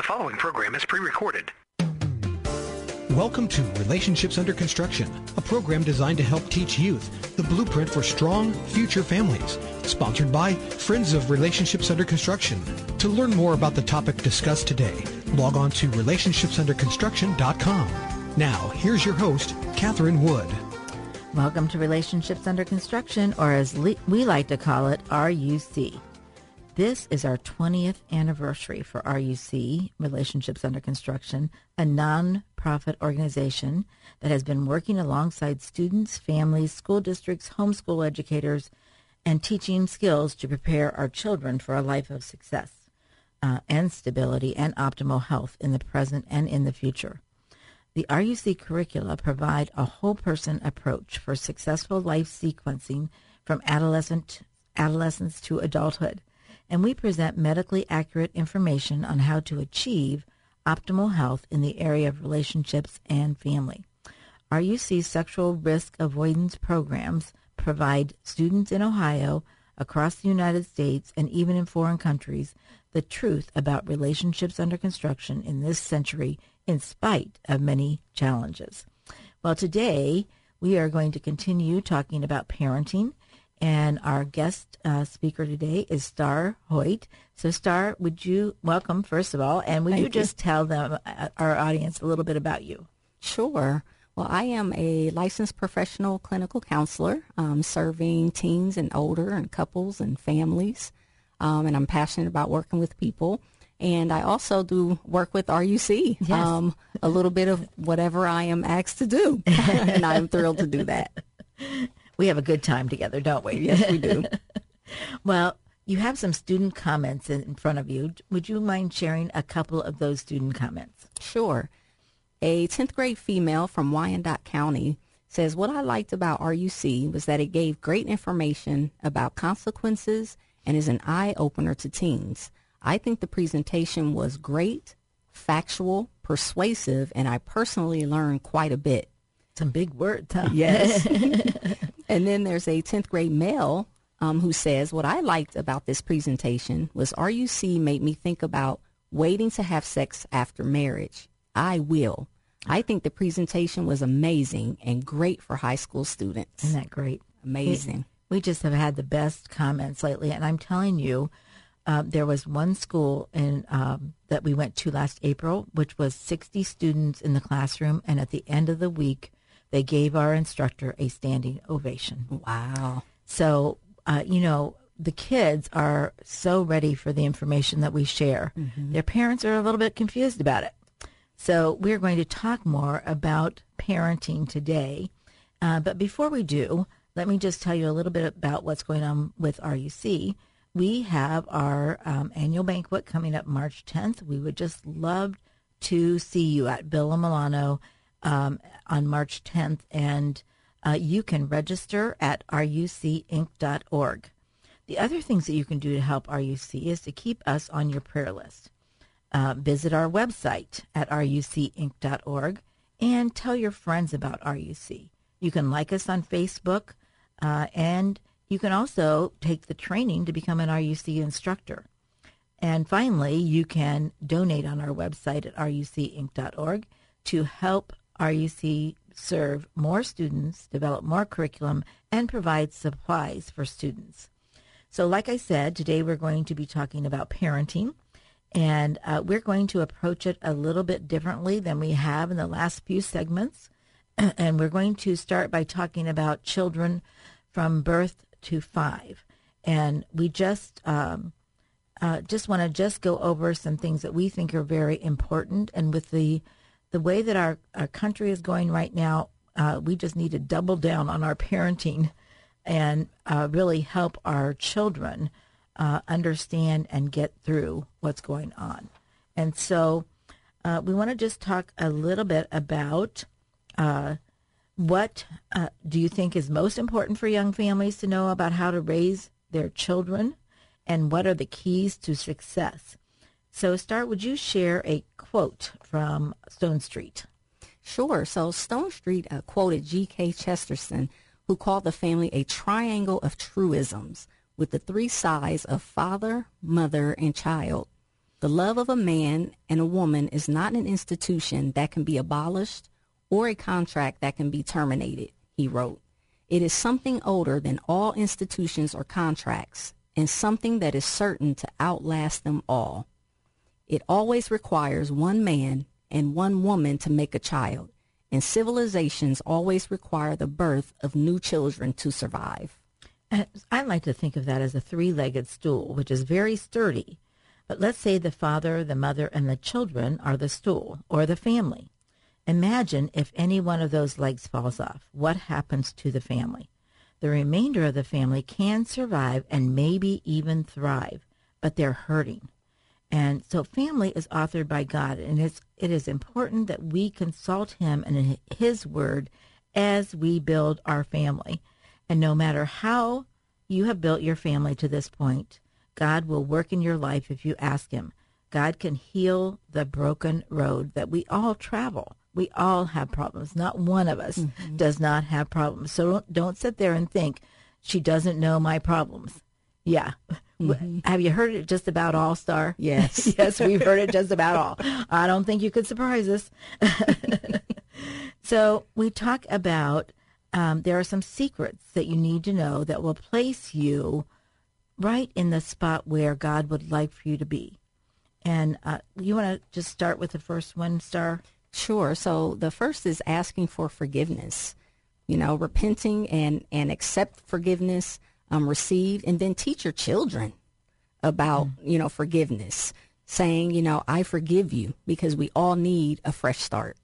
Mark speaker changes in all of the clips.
Speaker 1: The following program is pre-recorded.
Speaker 2: Welcome to Relationships Under Construction, a program designed to help teach youth the blueprint for strong future families. Sponsored by Friends of Relationships Under Construction. To learn more about the topic discussed today, log on to relationshipsunderconstruction.com. Now, here's your host, Catherine Wood.
Speaker 3: Welcome to Relationships Under Construction, or as le- we like to call it, RUC. This is our 20th anniversary for RUC, Relationships Under Construction, a non-profit organization that has been working alongside students, families, school districts, homeschool educators, and teaching skills to prepare our children for a life of success uh, and stability and optimal health in the present and in the future. The RUC curricula provide a whole person approach for successful life sequencing from adolescent adolescence to adulthood, and we present medically accurate information on how to achieve optimal health in the area of relationships and family. RUC sexual risk avoidance programs provide students in Ohio, across the United States, and even in foreign countries the truth about relationships under construction in this century in spite of many challenges. Well, today we are going to continue talking about parenting, and our guest uh, speaker today is Star Hoyt. So, Star, would you welcome first of all, and would
Speaker 4: Thank
Speaker 3: you
Speaker 4: you.
Speaker 3: just tell them uh, our audience a little bit about you?
Speaker 4: Sure. Well, I am a licensed professional clinical counselor, um, serving teens and older and couples and families. Um, and I'm passionate about working with people. And I also do work with RUC,
Speaker 3: Yes.
Speaker 4: um, a little bit of whatever I am asked to do. and I'm thrilled to do that.
Speaker 3: We have a good time together, don't we?
Speaker 4: Yes, we do.
Speaker 3: Well, you have some student comments in front of you. Would you mind sharing a couple of those student comments?
Speaker 4: Sure. A 10th grade female from Wyandot County says, What I liked about RUC was that it gave great information about consequences and is an eye opener to teens. I think the presentation was great, factual, persuasive, and I personally learned quite a bit.
Speaker 3: Some big words, huh?
Speaker 4: Yes. and then there's a 10th grade male um, who says, What I liked about this presentation was RUC made me think about waiting to have sex after marriage. I will. I think the presentation was amazing and great for high school students.
Speaker 3: Isn't that great?
Speaker 4: Amazing.
Speaker 3: We just have had the best comments lately, and I'm telling you, uh, there was one school in um, that we went to last April, which was 60 students in the classroom, and at the end of the week, they gave our instructor a standing ovation.
Speaker 4: Wow.
Speaker 3: So, uh, you know, the kids are so ready for the information that we share. Their parents are a little bit confused about it. So, we're going to talk more about parenting today. Uh, but before we do, let me just tell you a little bit about what's going on with RUC. We have our um, annual banquet coming up March 10th. We would just love to see you at Villa Milano um, on March 10th, and uh, you can register at rucinc.org. The other things that you can do to help RUC is to keep us on your prayer list. Uh, visit our website at rucinc.org and tell your friends about RUC. You can like us on Facebook, uh, and you can also take the training to become an RUC instructor. And finally, you can donate on our website at rucinc.org to help RUC serve more students, develop more curriculum, and provide supplies for students. So, like I said, today we're going to be talking about parenting, and uh, we're going to approach it a little bit differently than we have in the last few segments. and we're going to start by talking about children from birth to five. And we just um, uh, just want to just go over some things that we think are very important. And with the the way that our, our country is going right now, uh, we just need to double down on our parenting and uh, really help our children uh, understand and get through what's going on. And so uh, we want to just talk a little bit about uh, what uh, do you think is most important for young families to know about how to raise their children, and what are the keys to success? So, Star, would you share a quote from Stone Street?
Speaker 4: Sure. So, Stone Street uh, quoted G.K. Chesterton, who called the family a triangle of truisms with the three sides of father, mother, and child. The love of a man and a woman is not an institution that can be abolished or a contract that can be terminated, he wrote. It is something older than all institutions or contracts and something that is certain to outlast them all. It always requires one man and one woman to make a child, and civilizations always require the birth of new children to survive.
Speaker 3: I like to think of that as a three legged stool, which is very sturdy. But let's say the father, the mother, and the children are the stool or the family. Imagine if any one of those legs falls off. What happens to the family? The remainder of the family can survive and maybe even thrive, but they're hurting. And so family is authored by God, and it's, it is important that we consult him and his word as we build our family. And no matter how you have built your family to this point, God will work in your life if you ask him. God can heal the broken road that we all travel. We all have problems. Not one of us mm-hmm. does not have problems. So don't, don't sit there and think she doesn't know my problems. Yeah. Mm-hmm. Have you heard it just about all, Star?
Speaker 4: Yes.
Speaker 3: yes, we've heard it just about all. I don't think you could surprise us. so we talk about um, there are some secrets that you need to know that will place you right in the spot where God would like for you to be. And uh, you want to just start with the first one, Star?
Speaker 4: Sure. So the first is asking for forgiveness. You know, repenting and and accept forgiveness um, received, and then teach your children about mm. you know forgiveness. Saying, you know, I forgive you because we all need a fresh start.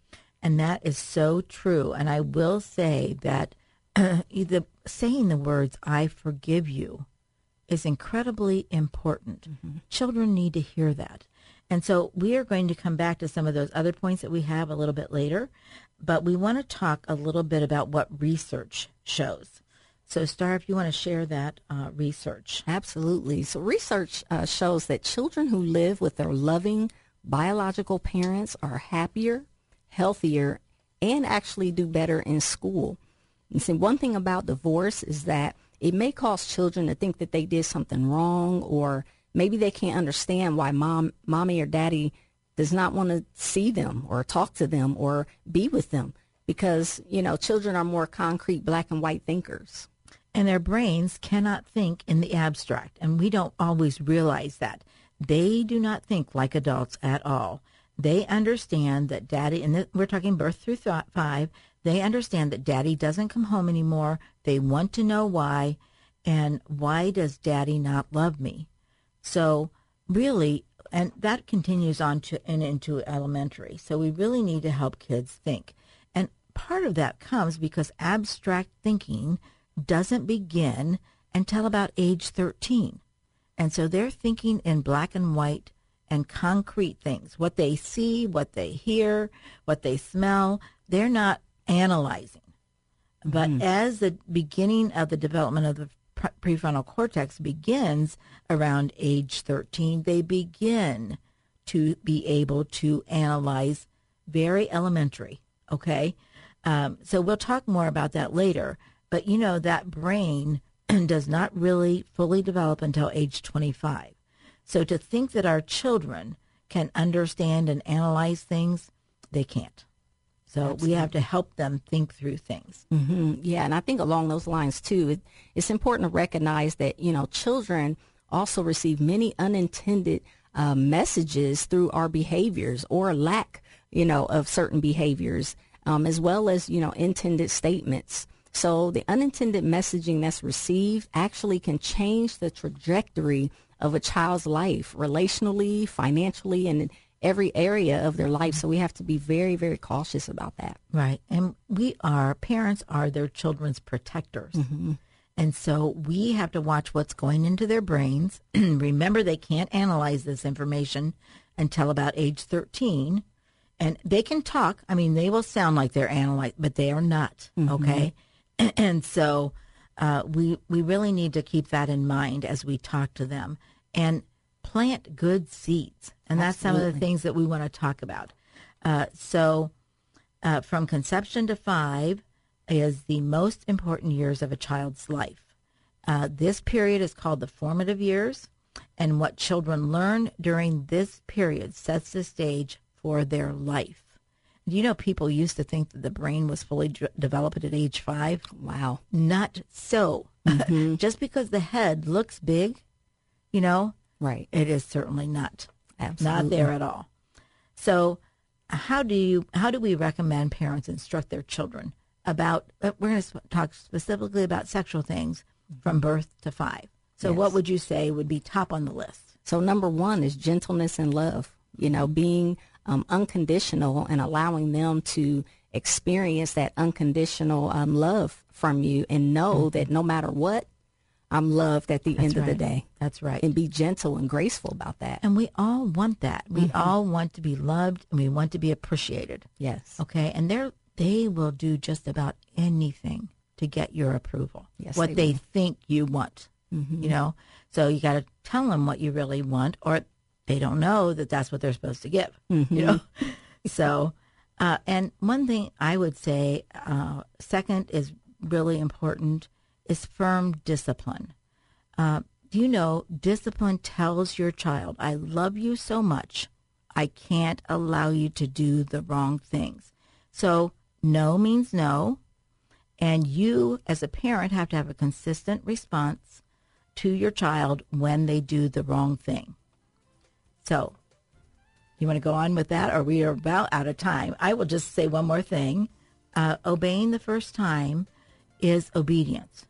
Speaker 3: And that is so true. And I will say that uh, the saying the words "I forgive you" is incredibly important. Mm-hmm. Children need to hear that. And so we are going to come back to some of those other points that we have a little bit later, but we want to talk a little bit about what research shows. So, Star, if you want to share that uh, research.
Speaker 4: Absolutely. So, research uh, shows that children who live with their loving biological parents are happier, healthier, and actually do better in school. And see, one thing about divorce is that it may cause children to think that they did something wrong or maybe they can't understand why mom, mommy or daddy does not want to see them or talk to them or be with them because, you know, children are more concrete black and white thinkers.
Speaker 3: And their brains cannot think in the abstract. And we don't always realize that. They do not think like adults at all. They understand that daddy, and we're talking birth through th- five, they understand that daddy doesn't come home anymore. They want to know why. And why does daddy not love me? So really, and that continues on to and into elementary. So we really need to help kids think. And part of that comes because abstract thinking doesn't begin until about age 13. And so they're thinking in black and white and concrete things. What they see, what they hear, what they smell, they're not analyzing. But mm. as the beginning of the development of the prefrontal cortex begins around age 13, they begin to be able to analyze very elementary. Okay. Um, so we'll talk more about that later. But you know, that brain does not really fully develop until age 25. So to think that our children can understand and analyze things, they can't. So Absolutely. we have to help them think through things.
Speaker 4: Mm-hmm. Yeah, and I think along those lines too, it, it's important to recognize that you know children also receive many unintended uh, messages through our behaviors or lack, you know, of certain behaviors, um, as well as you know intended statements. So the unintended messaging that's received actually can change the trajectory of a child's life, relationally, financially, and every area of their life. So we have to be very, very cautious about that.
Speaker 3: Right. And we are, parents are their children's protectors. Mm-hmm. And so we have to watch what's going into their brains. Remember, they can't analyze this information until about age 13. And they can talk. I mean, they will sound like they're analyzed, but they are not. Okay. And so uh, we, we really need to keep that in mind as we talk to them and plant good seeds. And that's some of the things that we want to talk about. Uh, so, uh, from conception to five is the most important years of a child's life. Uh, this period is called the formative years, and what children learn during this period sets the stage for their life. Do you know people used to think that the brain was fully d- developed at age five?
Speaker 4: Wow.
Speaker 3: Not so. Mm-hmm. Just because the head looks big, you know,
Speaker 4: Right.
Speaker 3: it is certainly not not there at all. So, how do you how do we recommend parents instruct their children about? Uh, we're going to talk specifically about sexual things mm-hmm. from birth to five. So, what would you say would be top on the list?
Speaker 4: So number one is gentleness and love. You know, mm-hmm. being um, unconditional and allowing them to experience that unconditional um, love from you and know that no matter what, I'm loved at the end of the day.
Speaker 3: That's right.
Speaker 4: And be gentle and graceful about that.
Speaker 3: And we all want that. We all want to be loved and we want to be appreciated.
Speaker 4: Yes.
Speaker 3: Okay, and they're they will do just about anything to get your approval.
Speaker 4: Yes,
Speaker 3: what
Speaker 4: they
Speaker 3: they, think you want. You know, so you got to tell them what you really want, or they don't know that that's what they're supposed to give. You know, so uh, and one thing I would say, uh, second is really important is firm discipline. Uh, you know discipline tells your child, I love you so much, I can't allow you to do the wrong things. So no means no. And you, as a parent, have to have a consistent response to your child when they do the wrong thing. So, you want to go on with that, or we are about out of time? I will just say one more thing. Uh, obeying the first time is obedience.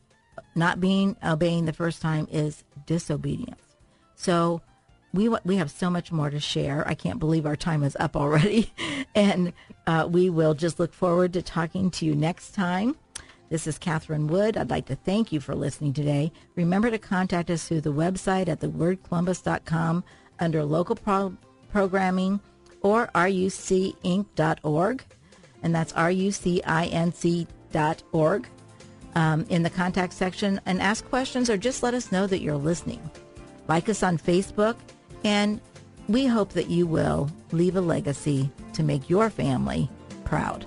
Speaker 3: Not being obeying the first time is disobedience. So, we we have so much more to share. I can't believe our time is up already, and uh, we will just look forward to talking to you next time. This is Catherine Wood. I'd like to thank you for listening today. Remember to contact us through the website at thewordcolumbus.com under local pro- programming or rucinc.org, and that's rucinc.org um, in the contact section and ask questions or just let us know that you're listening. Like us on Facebook, and we hope that you will leave a legacy to make your family proud.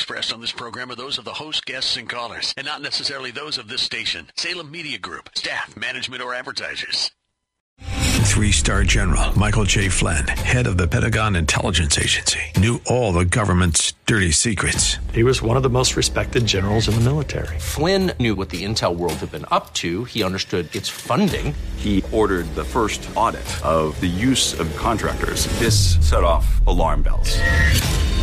Speaker 5: Expressed on this program are those of the host, guests, and callers, and not necessarily those of this station, Salem Media Group, staff, management, or advertisers. Three-star general Michael J. Flynn, head of the Pentagon Intelligence Agency, knew all the government's dirty secrets.
Speaker 6: He was one of the most respected generals in the military.
Speaker 7: Flynn knew what the intel world had been up to. He understood its funding.
Speaker 8: He ordered the first audit of the use of contractors. This set off alarm bells.